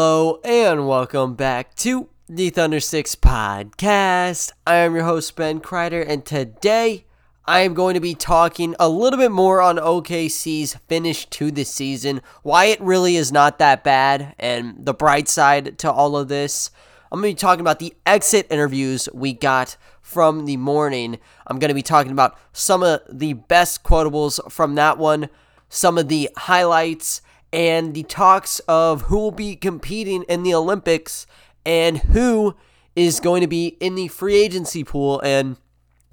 Hello and welcome back to the Thunder Six podcast. I am your host, Ben Kreider, and today I am going to be talking a little bit more on OKC's finish to the season, why it really is not that bad, and the bright side to all of this. I'm going to be talking about the exit interviews we got from the morning. I'm going to be talking about some of the best quotables from that one, some of the highlights and the talks of who will be competing in the Olympics and who is going to be in the free agency pool and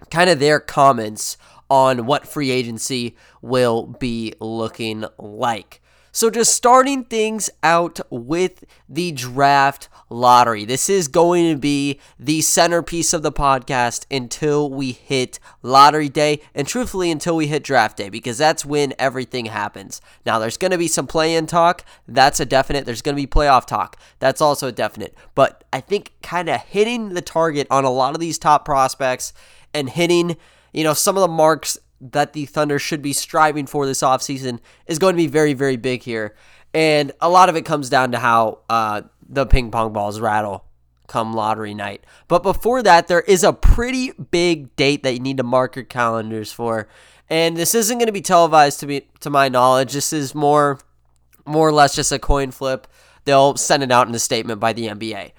kind of their comments on what free agency will be looking like. So, just starting things out with the draft lottery. This is going to be the centerpiece of the podcast until we hit lottery day, and truthfully, until we hit draft day, because that's when everything happens. Now, there's going to be some play in talk. That's a definite. There's going to be playoff talk. That's also a definite. But I think kind of hitting the target on a lot of these top prospects and hitting, you know, some of the marks that the Thunder should be striving for this offseason is going to be very, very big here. And a lot of it comes down to how uh, the ping pong balls rattle come lottery night. But before that, there is a pretty big date that you need to mark your calendars for. And this isn't going to be televised to me to my knowledge. This is more more or less just a coin flip. They'll send it out in a statement by the NBA.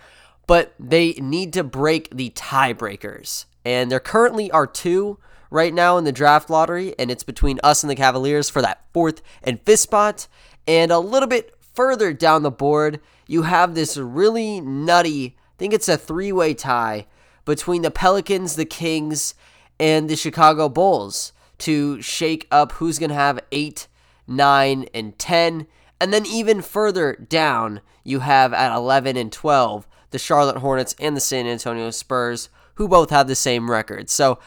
But they need to break the tiebreakers. And there currently are two right now in the draft lottery, and it's between us and the Cavaliers for that fourth and fifth spot. And a little bit further down the board, you have this really nutty, I think it's a three way tie between the Pelicans, the Kings, and the Chicago Bulls to shake up who's going to have 8, 9, and 10. And then even further down, you have at 11 and 12 the Charlotte Hornets and the San Antonio Spurs, who both have the same record. So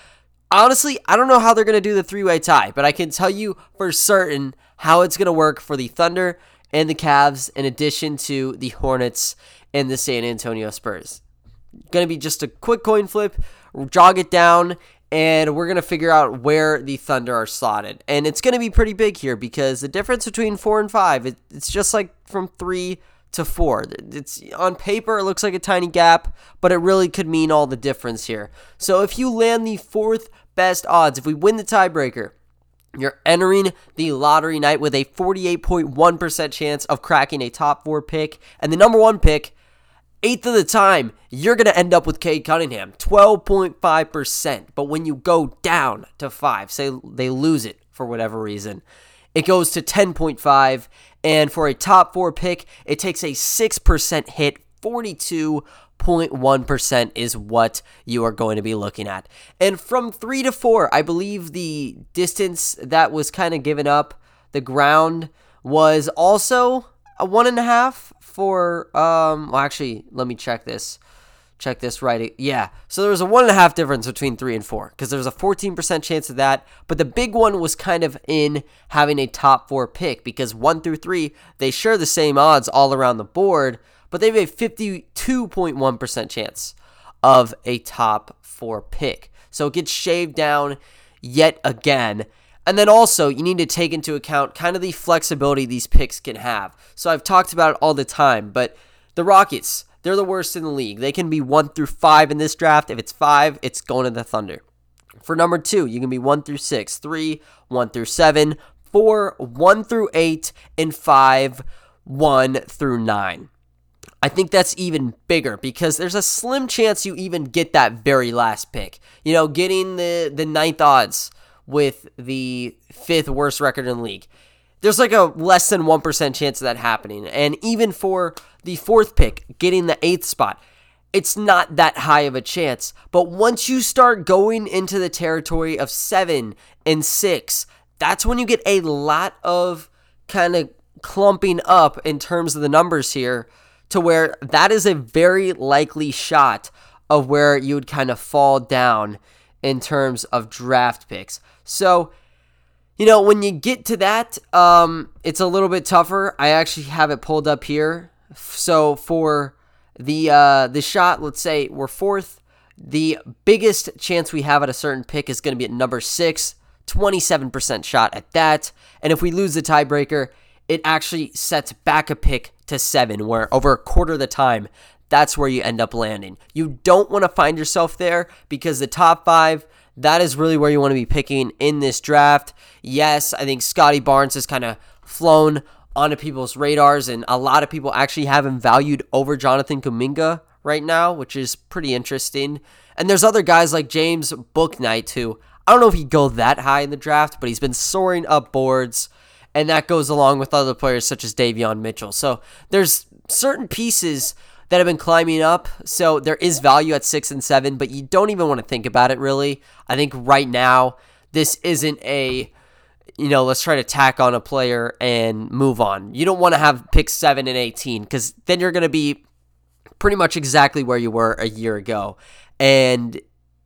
honestly, I don't know how they're going to do the three way tie, but I can tell you for certain how it's going to work for the Thunder and the Cavs, in addition to the Hornets and the San Antonio Spurs. Going to be just a quick coin flip, jog it down, and we're going to figure out where the Thunder are slotted. And it's going to be pretty big here because the difference between four and five, it, it's just like from three to four. It's on paper it looks like a tiny gap, but it really could mean all the difference here. So if you land the fourth best odds, if we win the tiebreaker, you're entering the lottery night with a 48.1% chance of cracking a top four pick. And the number one pick, eighth of the time, you're going to end up with Cade Cunningham, 12.5%. But when you go down to five, say they lose it for whatever reason, it goes to 10.5. And for a top four pick, it takes a 6% hit, 42.1% is what you are going to be looking at. And from three to four, I believe the distance that was kind of given up, the ground was also a one and a half for, um, well, actually, let me check this check this right. Yeah. So there was a one and a half difference between three and four because there was a 14% chance of that. But the big one was kind of in having a top four pick because one through three, they share the same odds all around the board, but they have a 52.1% chance of a top four pick. So it gets shaved down yet again. And then also, you need to take into account kind of the flexibility these picks can have. So I've talked about it all the time, but the Rockets, they're the worst in the league. They can be one through five in this draft. If it's five, it's going to the Thunder. For number two, you can be one through six, three, one through seven, four, one through eight, and five, one through nine. I think that's even bigger because there's a slim chance you even get that very last pick. You know, getting the the ninth odds with the fifth worst record in the league. There's like a less than 1% chance of that happening. And even for the fourth pick, getting the eighth spot, it's not that high of a chance. But once you start going into the territory of seven and six, that's when you get a lot of kind of clumping up in terms of the numbers here to where that is a very likely shot of where you would kind of fall down in terms of draft picks. So, you know, when you get to that, um, it's a little bit tougher. I actually have it pulled up here. So for the uh, the shot, let's say we're fourth. The biggest chance we have at a certain pick is going to be at number six, 27% shot at that. And if we lose the tiebreaker, it actually sets back a pick to seven, where over a quarter of the time, that's where you end up landing. You don't want to find yourself there because the top five, that is really where you want to be picking in this draft. Yes, I think Scotty Barnes has kind of flown onto people's radars, and a lot of people actually have him valued over Jonathan Kuminga right now, which is pretty interesting. And there's other guys like James Bouknight, who I don't know if he'd go that high in the draft, but he's been soaring up boards, and that goes along with other players such as Davion Mitchell. So there's certain pieces that have been climbing up. So there is value at six and seven, but you don't even want to think about it really. I think right now, this isn't a, you know, let's try to tack on a player and move on. You don't want to have pick seven and 18 because then you're going to be pretty much exactly where you were a year ago. And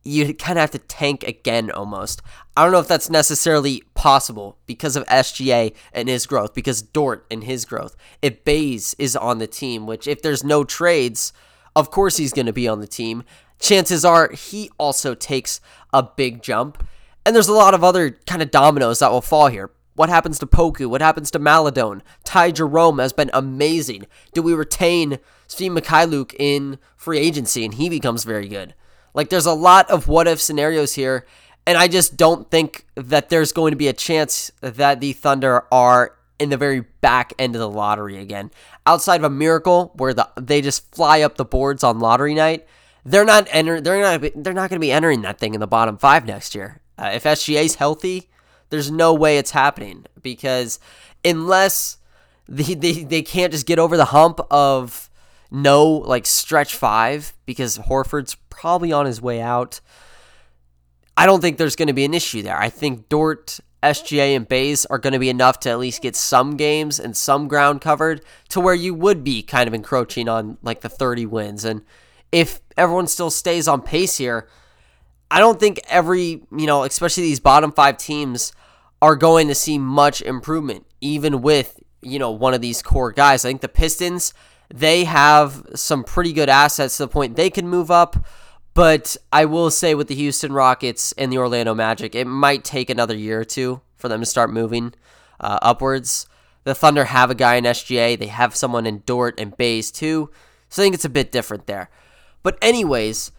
you kind of have to tank again almost. I don't know if that's necessarily possible because of SGA and his growth, because Dort and his growth. If Bays is on the team, which if there's no trades, of course he's going to be on the team. Chances are he also takes a big jump. And there's a lot of other kind of dominoes that will fall here. What happens to Poku? What happens to Maledon? Ty Jerome has been amazing. Do we retain Steve Mykhailiuk in free agency and he becomes very good? Like there's a lot of what if scenarios here, and I just don't think that there's going to be a chance that the Thunder are in the very back end of the lottery again. Outside of a miracle where the they just fly up the boards on lottery night, they're not enter they're not they're not going to be entering that thing in the bottom 5 next year. Uh, if SGA's healthy, there's no way it's happening because unless they, they, they can't just get over the hump of no like stretch five because Horford's probably on his way out. I don't think there's going to be an issue there. I think Dort, SGA, and Bays are going to be enough to at least get some games and some ground covered to where you would be kind of encroaching on like the 30 wins. And if everyone still stays on pace here, I don't think every, you know, especially these bottom five teams are going to see much improvement, even with, you know, one of these core guys. I think the Pistons they have some pretty good assets to the point they can move up. But I will say with the Houston Rockets and the Orlando Magic, it might take another year or two for them to start moving uh, upwards. The Thunder have a guy in SGA. They have someone in Dort and Bays too. So I think it's a bit different there. But anyways,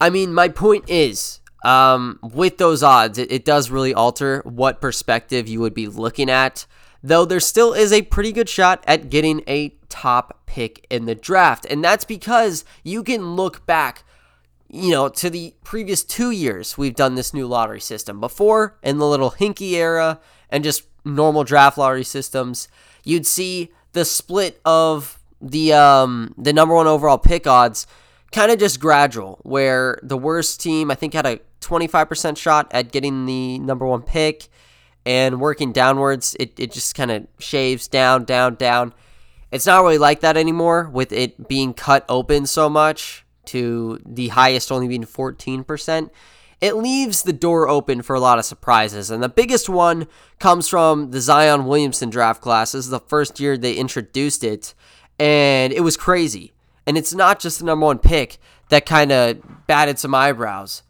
I mean, my point is, um, with those odds, it, it does really alter what perspective you would be looking at though there still is a pretty good shot at getting a top pick in the draft. And that's because you can look back, you know, to the previous two years we've done this new lottery system. Before, in the little Hinkie era and just normal draft lottery systems, you'd see the split of the um the number one overall pick odds kind of just gradual where the worst team I think had a 25% shot at getting the number one pick and working downwards, it, it just kind of shaves down, down, down. It's not really like that anymore with it being cut open so much to the highest only being 14%. It leaves the door open for a lot of surprises. And the biggest one comes from the Zion Williamson draft class. This is the first year they introduced it, and it was crazy. And it's not just the number one pick that kind of batted some eyebrows.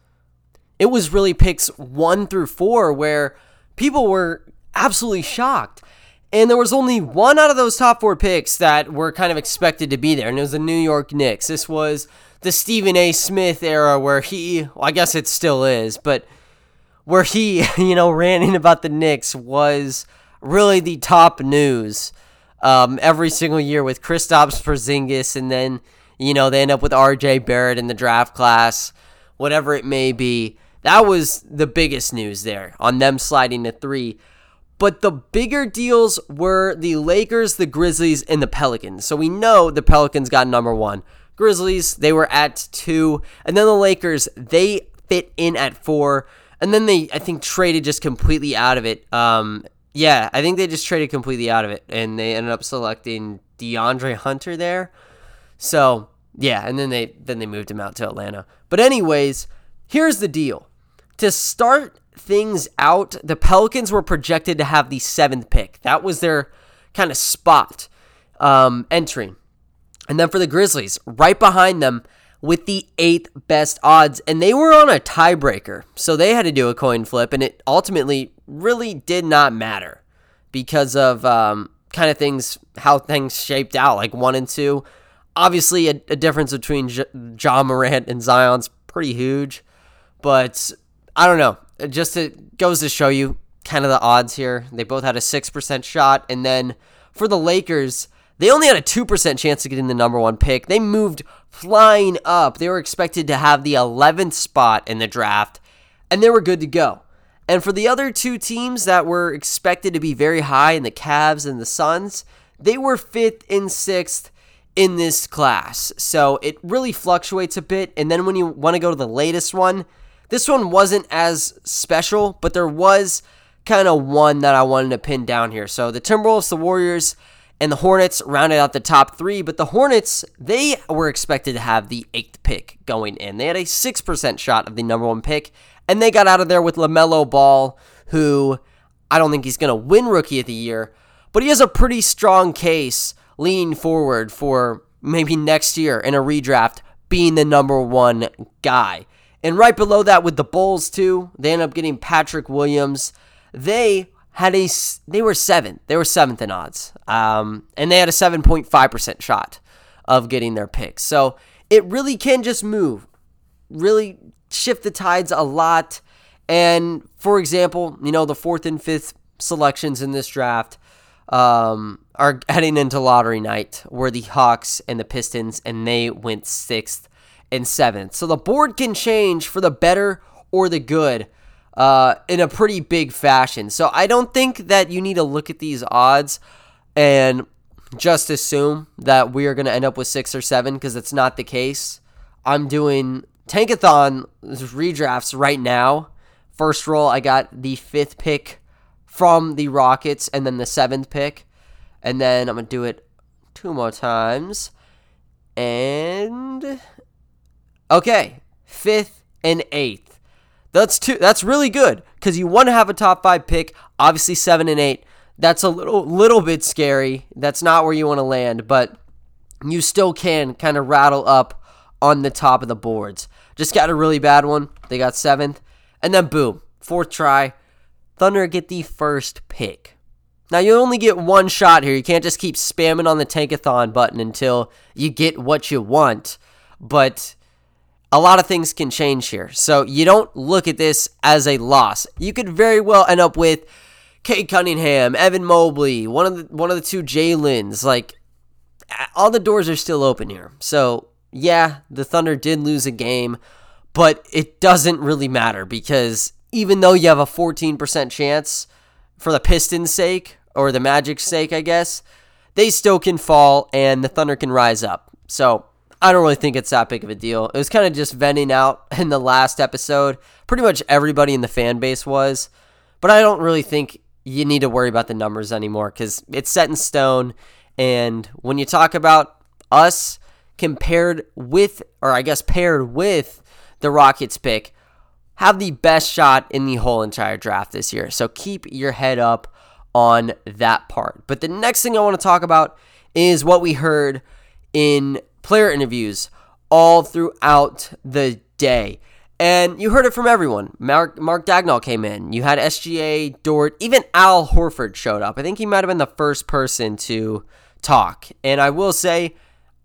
It was really picks one through four where people were absolutely shocked. And there was only one out of those top four picks that were kind of expected to be there, and it was the New York Knicks. This was the Stephen A. Smith era where he, well, I guess it still is, but where he, you know, ranting about the Knicks was really the top news um, every single year with Kristaps Porzingis, and then, you know, they end up with R.J. Barrett in the draft class, whatever it may be. That was the biggest news there on them sliding to three. But the bigger deals were the Lakers, the Grizzlies, and the Pelicans. So we know the Pelicans got number one. Grizzlies, they were at two. And then the Lakers, they fit in at four. And then they, I think, traded just completely out of it. Um, yeah, I think they just traded completely out of it. And they ended up selecting DeAndre Hunter there. So, yeah, and then they then they moved him out to Atlanta. But anyways, here's the deal to start things out, the Pelicans were projected to have the seventh pick. That was their kind of spot um, entering. And then for the Grizzlies, right behind them with the eighth best odds. And they were on a tiebreaker. So they had to do a coin flip. And it ultimately really did not matter because of um, kind of things, how things shaped out, like one and two. Obviously, a, a difference between J- Ja Morant and Zion's pretty huge, but I don't know. It just it goes to show you kind of the odds here. They both had a 6% shot. And then for the Lakers, they only had a 2% chance of getting the number one pick. They moved flying up. They were expected to have the 11th spot in the draft, and they were good to go. And for the other two teams that were expected to be very high in the Cavs and the Suns, they were fifth and sixth in this class. So it really fluctuates a bit. And then when you want to go to the latest one, this one wasn't as special, but there was kind of one that I wanted to pin down here. So the Timberwolves, the Warriors, and the Hornets rounded out the top three, but the Hornets, they were expected to have the eighth pick going in. They had a 6% shot of the number one pick, and they got out of there with LaMelo Ball, who I don't think he's going to win Rookie of the Year, but he has a pretty strong case leaning forward for maybe next year in a redraft being the number one guy. And right below that with the Bulls, too, they end up getting Patrick Williams. They had a they were seventh. They were seventh in odds, um, and they had a seven point five percent shot of getting their picks. So it really can just move, really shift the tides a lot. And for example, you know the fourth and fifth selections in this draft um, are heading into lottery night, where the Hawks and the Pistons, and they went sixth and seventh. So the board can change for the better or the good uh, in a pretty big fashion. So I don't think that you need to look at these odds and just assume that we are going to end up with six or seven because it's not the case. I'm doing Tankathon redrafts right now. First roll, I got the fifth pick from the Rockets and then the seventh pick. And then I'm going to do it two more times. And. Okay, fifth and eighth. That's two. That's really good because you want to have a top five pick. Obviously, seven and eight. That's a little little bit scary. That's not where you want to land, but you still can kind of rattle up on the top of the boards. Just got a really bad one. They got seventh, and then boom, fourth try. Thunder get the first pick. Now you only get one shot here. You can't just keep spamming on the tankathon button until you get what you want. But a lot of things can change here. So you don't look at this as a loss. You could very well end up with Cade Cunningham, Evan Mobley, one of the one of the two Jalen's. Like all the doors are still open here. So yeah, the Thunder did lose a game, but it doesn't really matter because even though you have a 14% chance for the Pistons' sake or the Magic's sake, I guess, they still can fall and the Thunder can rise up. So I don't really think it's that big of a deal. It was kind of just venting out in the last episode. Pretty much everybody in the fan base was. But I don't really think you need to worry about the numbers anymore because it's set in stone. And when you talk about us compared with, or I guess paired with the Rockets pick, have the best shot in the whole entire draft this year. So keep your head up on that part. But the next thing I want to talk about is what we heard in player interviews all throughout the day. And you heard it from everyone. Mark, Mark Daigneault came in. You had SGA, Dort, even Al Horford showed up. I think he might have been the first person to talk. And I will say,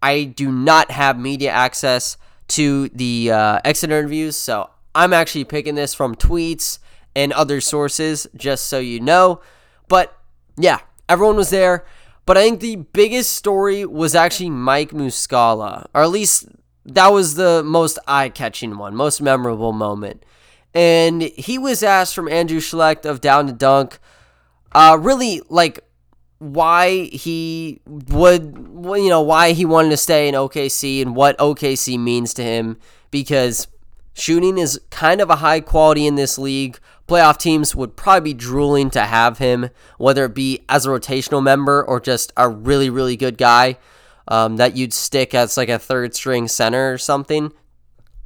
I do not have media access to the uh, exit interviews, so I'm actually picking this from tweets and other sources, just so you know. But yeah, everyone was there. But I think the biggest story was actually Mike Muscala, or at least that was the most eye catching one, most memorable moment. And he was asked from Andrew Schlecht of Down to Dunk, uh, really like why he would, you know, why he wanted to stay in OKC and what OKC means to him because shooting is kind of a high quality in this league playoff teams would probably be drooling to have him, whether it be as a rotational member or just a really, really good guy um, that you'd stick as like a third string center or something.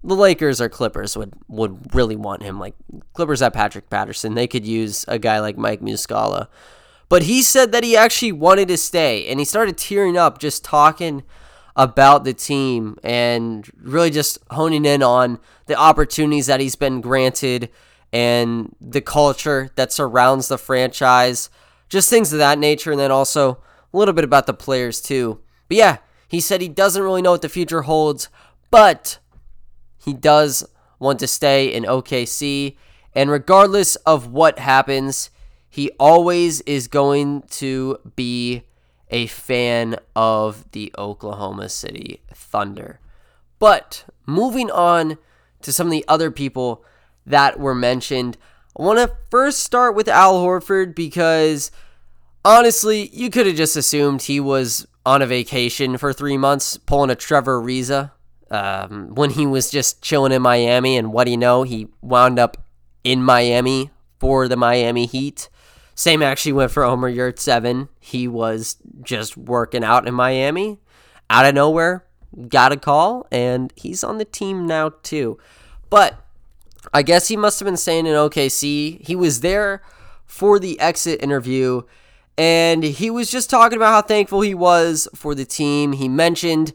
The Lakers or Clippers would, would really want him. Like Clippers at Patrick Patterson, they could use a guy like Mike Muscala. But he said that he actually wanted to stay, and he started tearing up just talking about the team and really just honing in on the opportunities that he's been granted and the culture that surrounds the franchise, just things of that nature. And then also a little bit about the players too. But yeah, he said he doesn't really know what the future holds, but he does want to stay in OKC. And regardless of what happens, he always is going to be a fan of the Oklahoma City Thunder. But moving on to some of the other people that were mentioned, I want to first start with Al Horford because honestly, you could have just assumed he was on a vacation for three months, pulling a Trevor Ariza. Um, when he was just chilling in Miami, and what do you know, he wound up in Miami for the Miami Heat. Same actually went for Omer Yurtseven. He was just working out in Miami. Out of nowhere, got a call, and he's on the team now too. But I guess he must have been staying in OKC. He was there for the exit interview, and he was just talking about how thankful he was for the team. He mentioned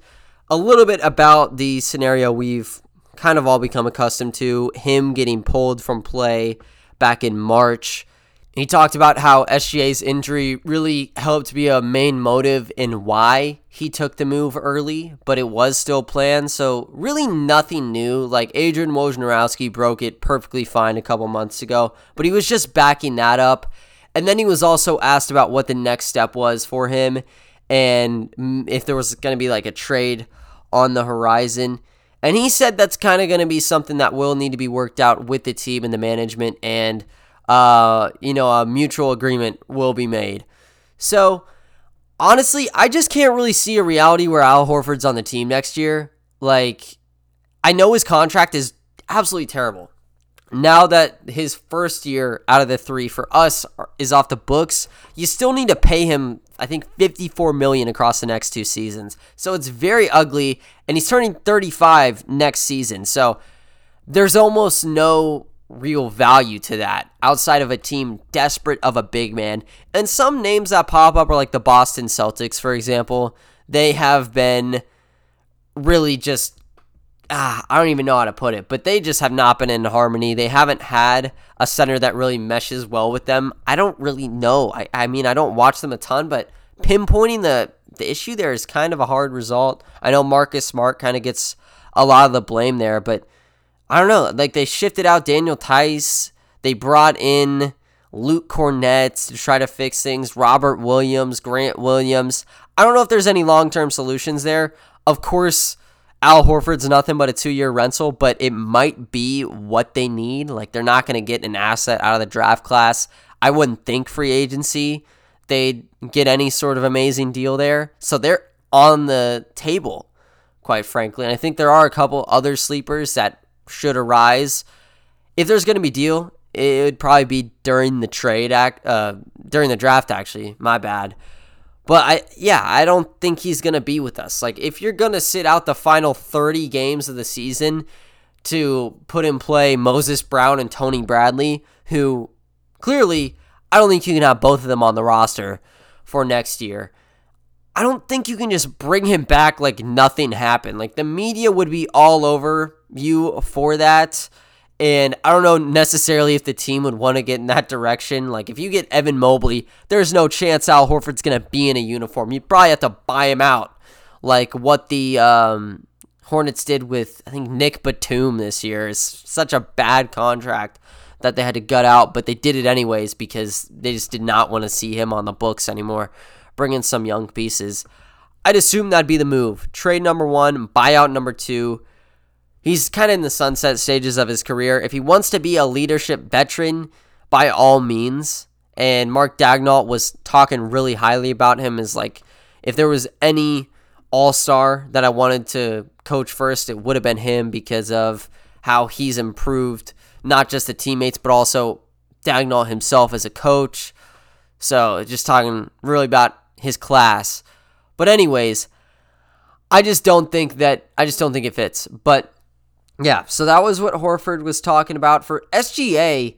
a little bit about the scenario we've kind of all become accustomed to him getting pulled from play back in March. He talked about how SGA's injury really helped be a main motive in why he took the move early, but it was still planned. So, really nothing new. Like Adrian Wojnarowski broke it perfectly fine a couple months ago, but he was just backing that up. And then he was also asked about what the next step was for him and mm, if there was going to be like a trade on the horizon. And he said that's kind of going to be something that will need to be worked out with the team and the management and uh, you know, a mutual agreement will be made. So, honestly, I just can't really see a reality where Al Horford's on the team next year. Like, I know his contract is absolutely terrible. Now that his first year out of the three for us is off the books, you still need to pay him, I think, 54 million across the next two seasons. So it's very ugly, and he's turning 35 next season. So there's almost no real value to that outside of a team desperate of a big man. And some names that pop up are like the Boston Celtics, for example. They have been really just ah, I don't even know how to put it, but they just have not been in harmony. They haven't had a center that really meshes well with them. I don't really know. I, I mean, I don't watch them a ton, but pinpointing the the issue there is kind of a hard result. I know Marcus Smart kind of gets a lot of the blame there, but I don't know. Like they shifted out Daniel Theis. They brought in Luke Kornet to try to fix things. Robert Williams, Grant Williams. I don't know if there's any long term solutions there. Of course, Al Horford's nothing but a two year rental, but it might be what they need. Like they're not going to get an asset out of the draft class. I wouldn't think free agency they'd get any sort of amazing deal there. So they're on the table, quite frankly. And I think there are a couple other sleepers that should arise, if there's going to be deal, it would probably be during the trade act, uh, during the draft. Actually, my bad. But I, yeah, I don't think he's going to be with us. Like, if you're going to sit out the final 30 games of the season to put in play Moses Brown and Tony Bradley, who clearly I don't think you can have both of them on the roster for next year. I don't think you can just bring him back like nothing happened. Like the media would be all over you for that. And I don't know necessarily if the team would want to get in that direction. Like if you get Evan Mobley, there's no chance Al Horford's gonna be in a uniform. You'd probably have to buy him out, like what the um, Hornets did with I think Nick Batum this year. is such a bad contract that they had to gut out, but they did it anyways because they just did not want to see him on the books anymore bring in some young pieces. I'd assume that'd be the move. Trade number one, buyout number two. He's kind of in the sunset stages of his career. If he wants to be a leadership veteran, by all means. And Mark Daigneault was talking really highly about him as like, if there was any all star that I wanted to coach first, it would have been him because of how he's improved not just the teammates, but also Dagnall himself as a coach. So just talking really about his class. But anyways, I just don't think that I just don't think it fits. But yeah, so that was what Horford was talking about for SGA.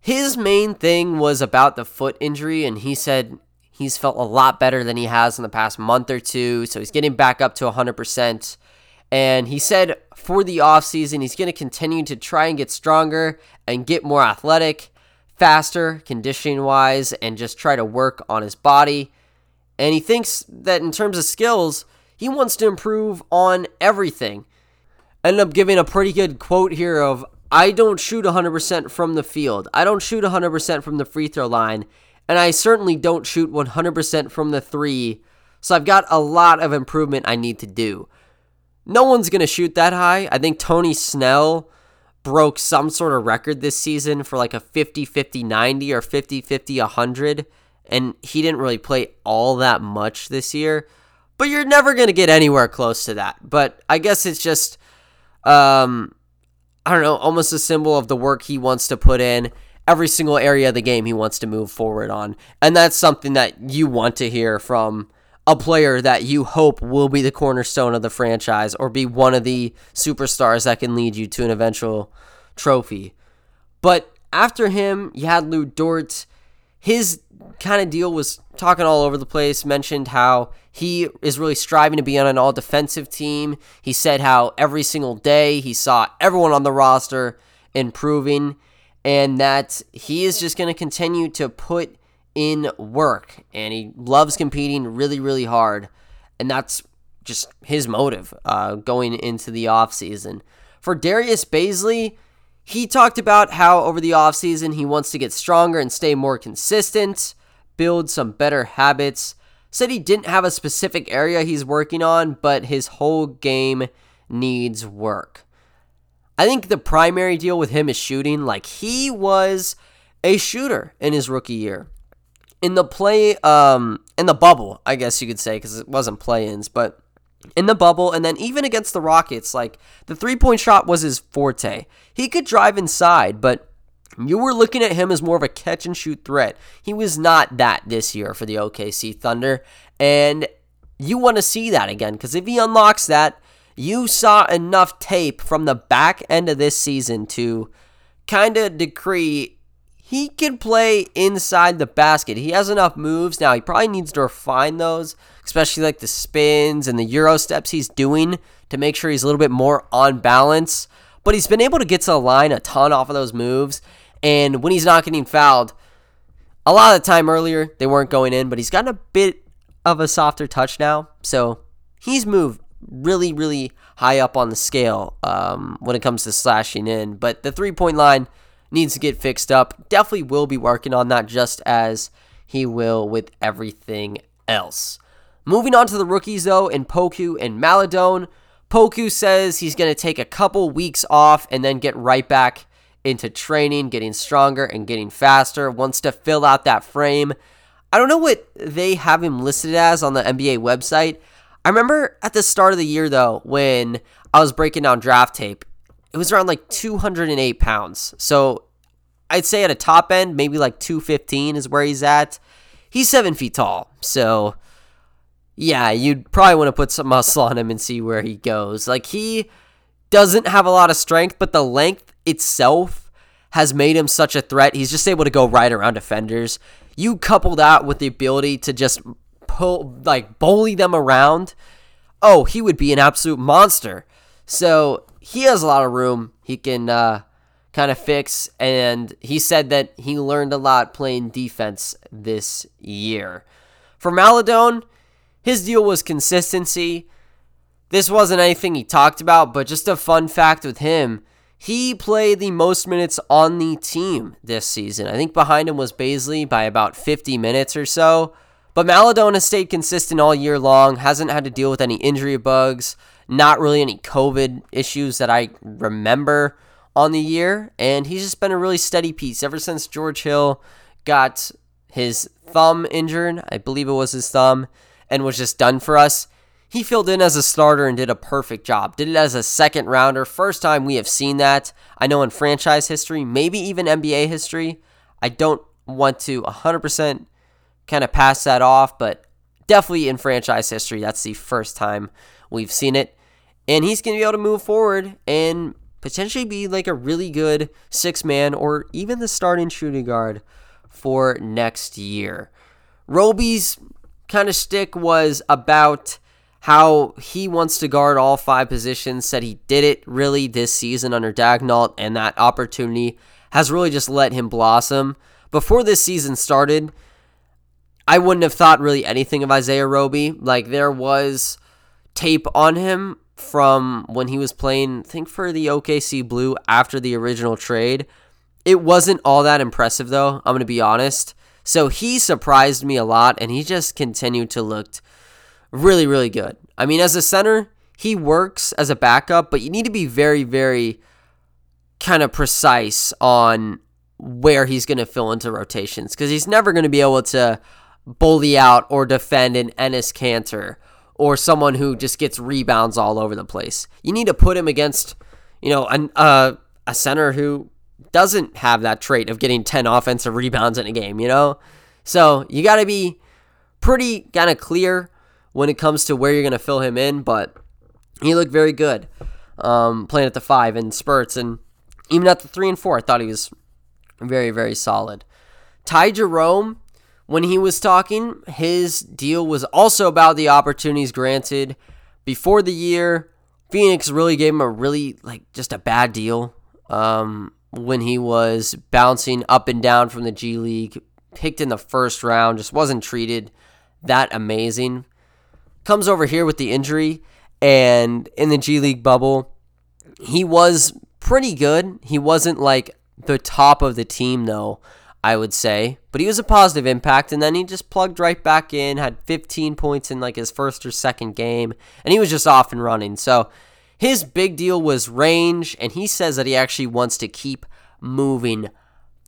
His main thing was about the foot injury and he said he's felt a lot better than he has in the past month or two, so he's getting back up to 100%. And he said for the offseason, he's going to continue to try and get stronger and get more athletic, faster, conditioning wise, and just try to work on his body And he thinks that in terms of skills, he wants to improve on everything. Ended up giving a pretty good quote here of I don't shoot 100% from the field. I don't shoot 100% from the free throw line. And I certainly don't shoot 100% from the three. So I've got a lot of improvement I need to do. No one's going to shoot that high. I think Tony Snell broke some sort of record this season for like a 50 50 90 or 50 50 100. And he didn't really play all that much this year. But you're never going to get anywhere close to that. But I guess it's just, um, I don't know, almost a symbol of the work he wants to put in. Every single area of the game he wants to move forward on. And that's something that you want to hear from a player that you hope will be the cornerstone of the franchise or be one of the superstars that can lead you to an eventual trophy. But after him, you had Lu Dort. His kind of deal was talking all over the place, mentioned how he is really striving to be on an all defensive team. He said how every single day he saw everyone on the roster improving and that he is just going to continue to put in work and he loves competing really, really hard. And that's just his motive uh, going into the offseason. For Darius Bazley, he talked about how over the offseason he wants to get stronger and stay more consistent, build some better habits. Said he didn't have a specific area he's working on, but his whole game needs work. I think the primary deal with him is shooting. Like he was a shooter in his rookie year in the play um in the bubble, I guess you could say cuz it wasn't play-ins, but in the bubble and then even against the Rockets, like the three-point shot was his forte. He could drive inside, but you were looking at him as more of a catch and shoot threat. He was not that this year for the OKC Thunder, and you want to see that again because if he unlocks that, you saw enough tape from the back end of this season to kind of decree he can play inside the basket. He has enough moves. Now, he probably needs to refine those, especially like the spins and the Euro steps he's doing to make sure he's a little bit more on balance. But he's been able to get to the line a ton off of those moves. And when he's not getting fouled, a lot of the time earlier, they weren't going in, but he's gotten a bit of a softer touch now. So he's moved really, really high up on the scale um, when it comes to slashing in. But the three point line, needs to get fixed up. Definitely will be working on that just as he will with everything else. Moving on to the rookies though, in Poku and Maledon. Poku says he's going to take a couple weeks off and then get right back into training, getting stronger and getting faster. Wants to fill out that frame. I don't know what they have him listed as on the NBA website. I remember at the start of the year though, when I was breaking down draft tape, it was around like 208 pounds. So I'd say at a top end, maybe like 215 is where he's at. He's seven feet tall. So yeah, you'd probably want to put some muscle on him and see where he goes. Like he doesn't have a lot of strength, but the length itself has made him such a threat. He's just able to go right around defenders. You couple that with the ability to just pull, like, bully them around. Oh, he would be an absolute monster. So he has a lot of room he can uh, kind of fix. And he said that he learned a lot playing defense this year. For Maledon, his deal was consistency. This wasn't anything he talked about, but just a fun fact with him. He played the most minutes on the team this season. I think behind him was Bazley by about 50 minutes or so. But Maledon has stayed consistent all year long, hasn't had to deal with any injury bugs, not really any COVID issues that I remember on the year, and he's just been a really steady piece ever since George Hill got his thumb injured. I believe it was his thumb, and was just done for us. He filled in as a starter and did a perfect job. Did it as a second rounder. First time we have seen that. I know in franchise history, maybe even NBA history. I don't want to 100% kind of pass that off, but definitely in franchise history, that's the first time we've seen it and he's going to be able to move forward and potentially be like a really good six man or even the starting shooting guard for next year. Roby's kind of stick was about how he wants to guard all five positions. Said he did it really this season under Daigneault, and that opportunity has really just let him blossom. Before this season started, I wouldn't have thought really anything of Isaiah Roby. Like there was tape on him from when he was playing, I think for the OKC Blue after the original trade. It wasn't all that impressive though, I'm going to be honest. So he surprised me a lot and he just continued to look really really good. I mean as a center, he works as a backup, but you need to be very very kind of precise on where he's going to fill into rotations because he's never going to be able to bully out or defend an Enes Kanter or someone who just gets rebounds all over the place. You need to put him against, you know, an, uh, a center who doesn't have that trait of getting 10 offensive rebounds in a game, you know? So you got to be pretty kind of clear when it comes to where you're going to fill him in, but he looked very good um, playing at the five in spurts. And even at the three and four, I thought he was very, very solid. Ty Jerome when he was talking, his deal was also about the opportunities granted before the year. Phoenix really gave him a really like just a bad deal um, when he was bouncing up and down from the G League, picked in the first round, just wasn't treated that amazing. Comes over here with the injury, and in the G League bubble, he was pretty good. He wasn't like the top of the team though. I would say. But he was a positive impact, and then he just plugged right back in, had 15 points in like his first or second game, and he was just off and running. So his big deal was range, and he says that he actually wants to keep moving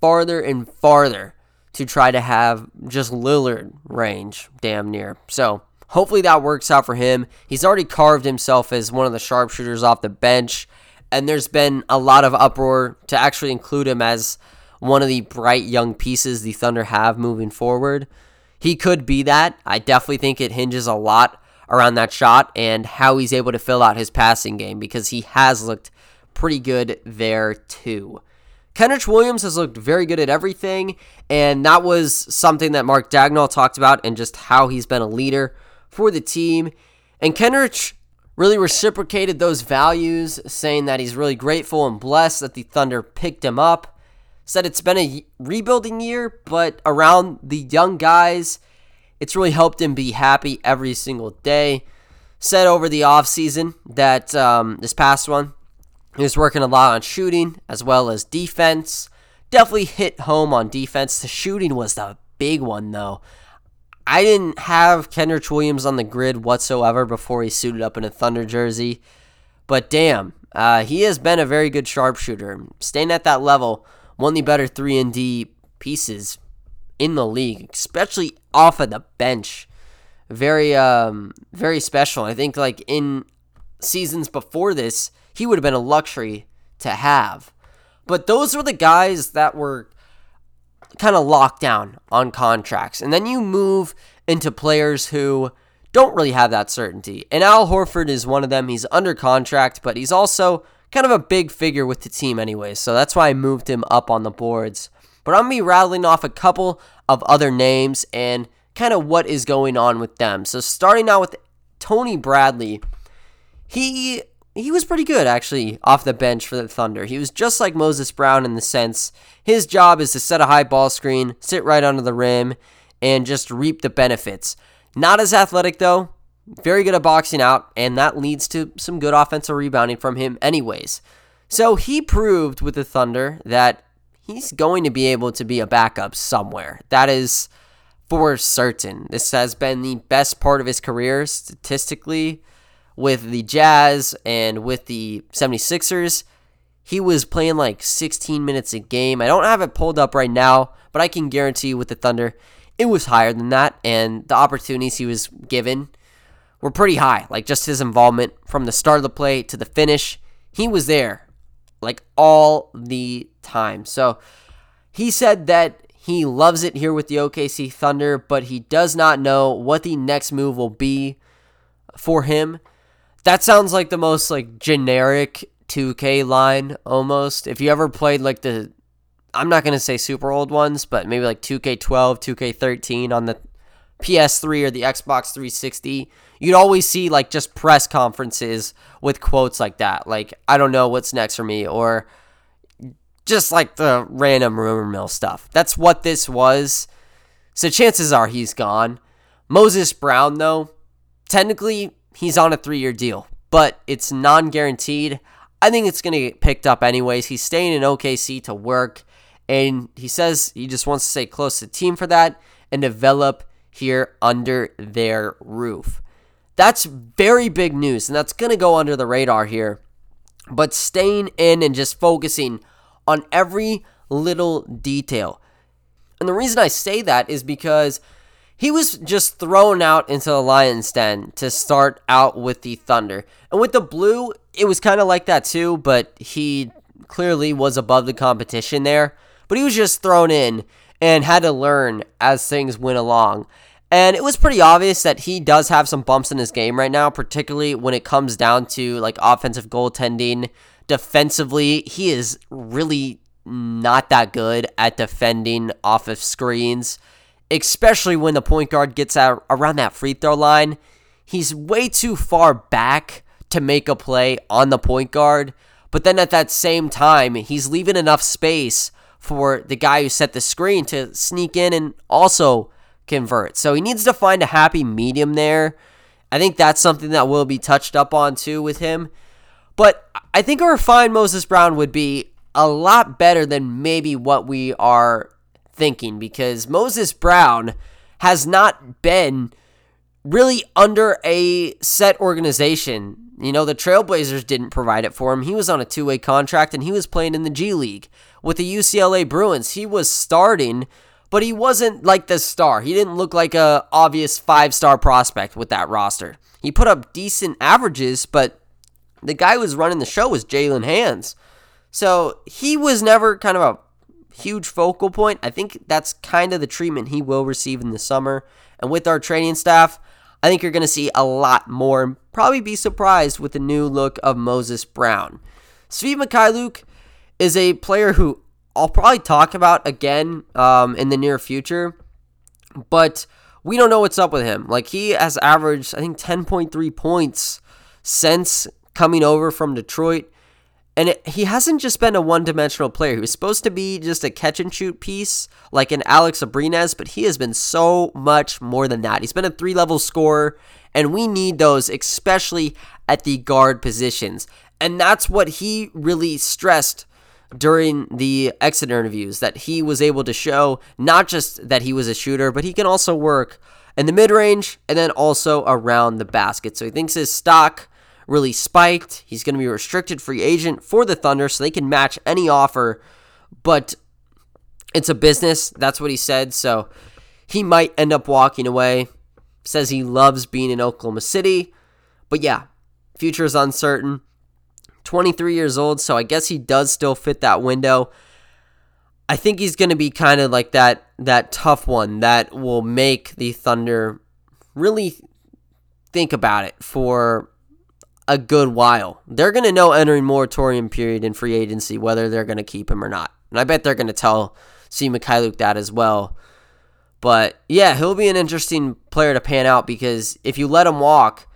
farther and farther to try to have just Lillard range damn near. So hopefully that works out for him. He's already carved himself as one of the sharpshooters off the bench, and there's been a lot of uproar to actually include him as one of the bright young pieces the Thunder have moving forward. He could be that. I definitely think it hinges a lot around that shot and how he's able to fill out his passing game because he has looked pretty good there too. Kenrich Williams has looked very good at everything, and that was something that Mark Daigneault talked about and just how he's been a leader for the team. And Kenrich really reciprocated those values, saying that he's really grateful and blessed that the Thunder picked him up said it's been a rebuilding year, but around the young guys, it's really helped him be happy every single day. Said over the offseason that um, this past one, he was working a lot on shooting as well as defense. Definitely hit home on defense. The shooting was the big one, though. I didn't have Kenrich Williams on the grid whatsoever before he suited up in a Thunder jersey. But damn, uh, he has been a very good sharpshooter. Staying at that level one of the better 3 and D pieces in the league, especially off of the bench. Very um very special. I think like in seasons before this, he would have been a luxury to have. But those were the guys that were kind of locked down on contracts. And then you move into players who don't really have that certainty. And Al Horford is one of them. He's under contract, but he's also kind of a big figure with the team anyway, so that's why I moved him up on the boards. But I'm going to be rattling off a couple of other names and kind of what is going on with them. So starting out with Tony Bradley, he he was pretty good actually off the bench for the Thunder. He was just like Moses Brown in the sense his job is to set a high ball screen, sit right under the rim, and just reap the benefits. Not as athletic though, very good at boxing out, and that leads to some good offensive rebounding from him, anyways. So he proved with the Thunder that he's going to be able to be a backup somewhere. That is for certain. This has been the best part of his career statistically with the Jazz and with the 76ers. He was playing like 16 minutes a game. I don't have it pulled up right now, but I can guarantee you with the Thunder, it was higher than that. And the opportunities he was given were pretty high. Like just his involvement from the start of the play to the finish, he was there like all the time. So he said that he loves it here with the OKC Thunder, but he does not know what the next move will be for him. That sounds like the most like generic 2K line almost. If you ever played like the I'm not going to say super old ones, but maybe like 2K12, 2K13 on the PS3 or the Xbox 360, you'd always see like just press conferences with quotes like that. Like, I don't know what's next for me, or just like the random rumor mill stuff. That's what this was. So chances are he's gone. Moses Brown, though, technically he's on a three year deal, but it's non guaranteed. I think it's going to get picked up anyways. He's staying in OKC to work, and he says he just wants to stay close to the team for that and develop here under their roof. That's very big news, and that's going to go under the radar here. But staying in and just focusing on every little detail. And the reason I say that is because he was just thrown out into the lion's den to start out with the Thunder. And with the Blue, it was kind of like that too, but he clearly was above the competition there. But he was just thrown in and had to learn as things went along. And it was pretty obvious that he does have some bumps in his game right now, particularly when it comes down to like offensive goaltending. Defensively, he is really not that good at defending off of screens, especially when the point guard gets out around that free throw line. He's way too far back to make a play on the point guard, but then at that same time, he's leaving enough space for the guy who set the screen to sneak in and also convert. So he needs to find a happy medium there. I think that's something that will be touched up on too with him. But I think a refined Moses Brown would be a lot better than maybe what we are thinking because Moses Brown has not been really under a set organization. You know, the Trailblazers didn't provide it for him. He was on a two way contract and he was playing in the G League. With the UCLA Bruins, he was starting, but he wasn't like the star. He didn't look like a obvious five star prospect with that roster. He put up decent averages, but the guy who was running the show was Jaylen Hands. So he was never kind of a huge focal point. I think that's kind of the treatment he will receive in the summer. And with our training staff, I think you're going to see a lot more and probably be surprised with the new look of Moses Brown. Svi Mykhailiuk is a player who I'll probably talk about again um, in the near future, but we don't know what's up with him. Like he has averaged, I think, 10.3 points since coming over from Detroit. And it, he hasn't just been a one dimensional player. He was supposed to be just a catch and shoot piece like an Alex Abrines, but he has been so much more than that. He's been a three level scorer, and we need those, especially at the guard positions. And that's what he really stressed during the exit interviews that he was able to show not just that he was a shooter, but he can also work in the mid range and then also around the basket. So he thinks his stock really spiked. He's going to be a restricted free agent for the Thunder, so they can match any offer. But it's a business. That's what he said. So he might end up walking away. Says he loves being in Oklahoma City. But yeah, future is uncertain. 23 years old, so I guess he does still fit that window. I think he's going to be kind of like that that tough one that will make the Thunder really think about it for a good while. They're going to know entering moratorium period in free agency whether they're going to keep him or not. And I bet they're going to tell Svi Mykhailiuk that as well. But yeah, he'll be an interesting player to pan out because if you let him walk,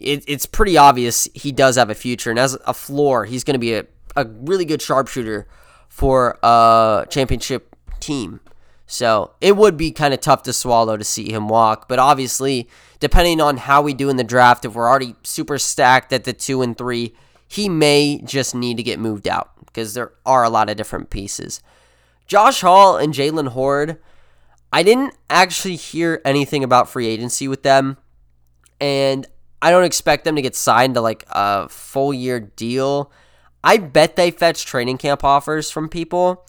it, it's pretty obvious he does have a future. And as a floor, he's going to be a, a really good sharpshooter for a championship team. So it would be kind of tough to swallow to see him walk. But obviously, depending on how we do in the draft, if we're already super stacked at the two and three, he may just need to get moved out because there are a lot of different pieces. Josh Hall and Jaylen Hoard, I didn't actually hear anything about free agency with them. And I don't expect them to get signed to like a full year deal. I bet they fetch training camp offers from people.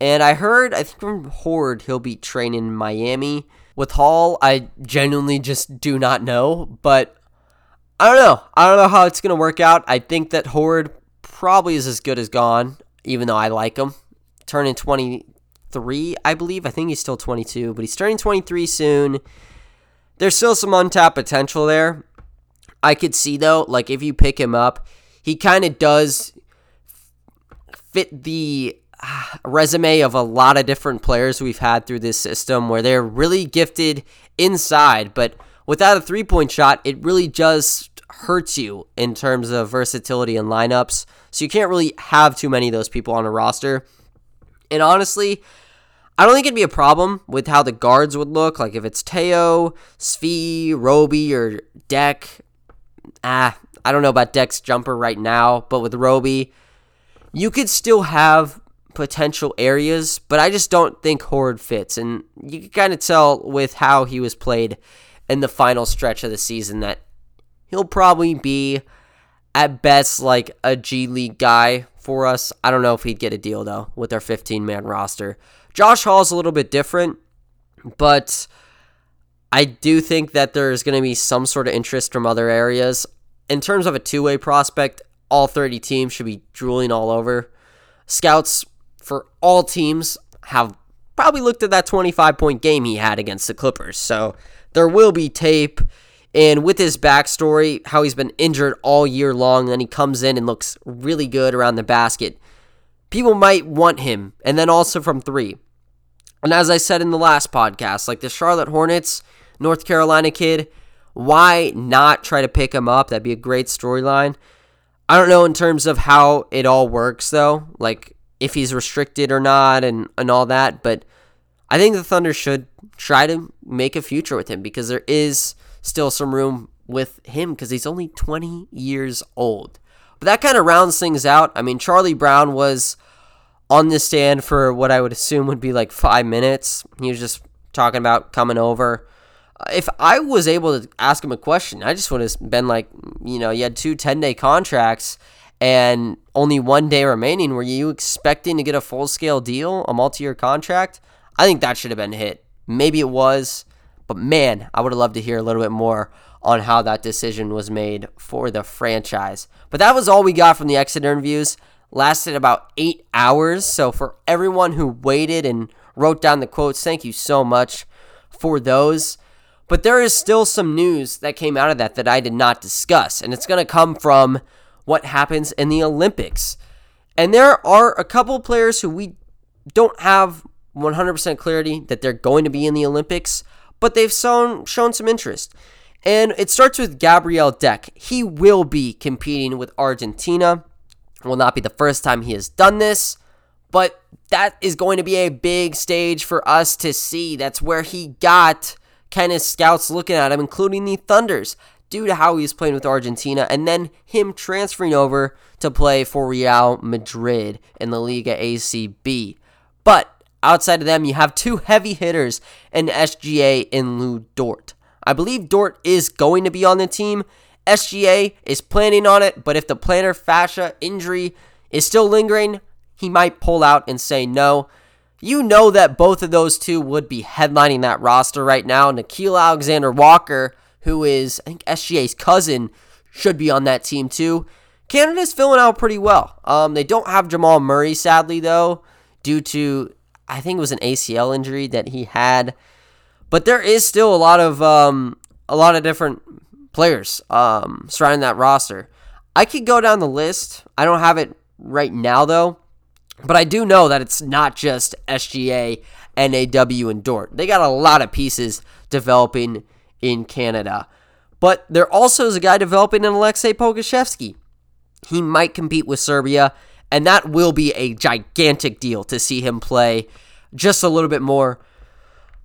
And I heard, I think from Hoard, he'll be training in Miami. With Hall, I genuinely just do not know. But I don't know. I don't know how it's going to work out. I think that Hoard probably is as good as gone, even though I like him. Turning 23, I believe. I think he's still 22, but he's turning 23 soon. There's still some untapped potential there. I could see though, like if you pick him up, he kind of does fit the uh, resume of a lot of different players we've had through this system where they're really gifted inside, but without a three point shot, it really just hurts you in terms of versatility and lineups. So you can't really have too many of those people on a roster. And honestly, I don't think it'd be a problem with how the guards would look. Like if it's Theo, Svi, Roby, or Deck. Ah, I don't know about Deck's jumper right now, but with Roby, you could still have potential areas, but I just don't think Hoard fits. And you can kind of tell with how he was played in the final stretch of the season that he'll probably be at best like a G League guy for us. I don't know if he'd get a deal though with our 15 man roster. Josh Hall's a little bit different, but I do think that there's going to be some sort of interest from other areas. In terms of a two way prospect, all 30 teams should be drooling all over. Scouts for all teams have probably looked at that 25 point game he had against the Clippers. So there will be tape. And with his backstory, how he's been injured all year long, then he comes in and looks really good around the basket. People might want him. And then also from three. And as I said in the last podcast, like the Charlotte Hornets, North Carolina kid, why not try to pick him up? That'd be a great storyline. I don't know in terms of how it all works though, like if he's restricted or not and, and all that, but I think the Thunder should try to make a future with him because there is still some room with him because he's only 20 years old. But that kind of rounds things out. I mean, Charlie Brown was on the stand for what I would assume would be like five minutes. He was just talking about coming over. If I was able to ask him a question, I just would have been like, you know, you had two 10 day contracts and only one day remaining. Were you expecting to get a full scale deal, a multi year contract? I think that should have been hit. Maybe it was, but man, I would have loved to hear a little bit more on how that decision was made for the franchise. But that was all we got from the exit interviews lasted about eight hours. So, for everyone who waited and wrote down the quotes, thank you so much for those. But there is still some news that came out of that that I did not discuss, and it's going to come from what happens in the Olympics. And there are a couple players who we don't have 100% clarity that they're going to be in the Olympics, but they've shown shown some interest. And it starts with Gabriel Deck. He will be competing with Argentina will not be the first time he has done this, but that is going to be a big stage for us to see. That's where he got of scouts looking at him, including the Thunders, due to how he's playing with Argentina, and then him transferring over to play for Real Madrid in the Liga ACB. But outside of them, you have two heavy hitters in SGA and Lu Dort. I believe Dort is going to be on the team, SGA is planning on it, but if the plantar fascia injury is still lingering, he might pull out and say no. You know that both of those two would be headlining that roster right now. Nickeil Alexander Walker, who is, I think, SGA's cousin, should be on that team too. Canada's filling out pretty well. Um, they don't have Jamal Murray, sadly, though, due to, I think it was an ACL injury that he had. But there is still a lot of um, a lot of different players um, surrounding that roster. I could go down the list. I don't have it right now though, but I do know that it's not just SGA, NAW, and Dort. They got a lot of pieces developing in Canada. But there also is a guy developing in Aleksej Pokusevski. He might compete with Serbia, and that will be a gigantic deal to see him play just a little bit more.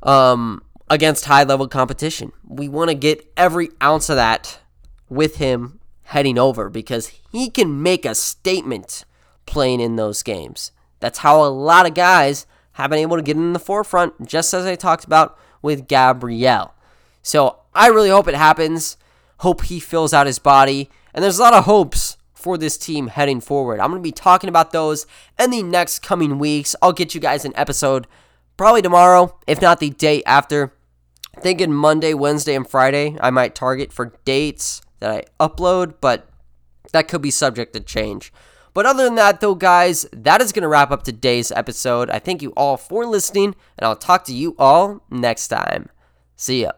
Um, against high level competition. We want to get every ounce of that with him heading over because he can make a statement playing in those games. That's how a lot of guys have been able to get in the forefront, just as I talked about with Gabriel. So I really hope it happens. Hope he fills out his body. And there's a lot of hopes for this team heading forward. I'm going to be talking about those in the next coming weeks. I'll get you guys an episode probably tomorrow, if not the day after. Thinking Monday, Wednesday, and Friday, I might target for dates that I upload, but that could be subject to change. But other than that, though, guys, that is going to wrap up today's episode. I thank you all for listening, and I'll talk to you all next time. See ya.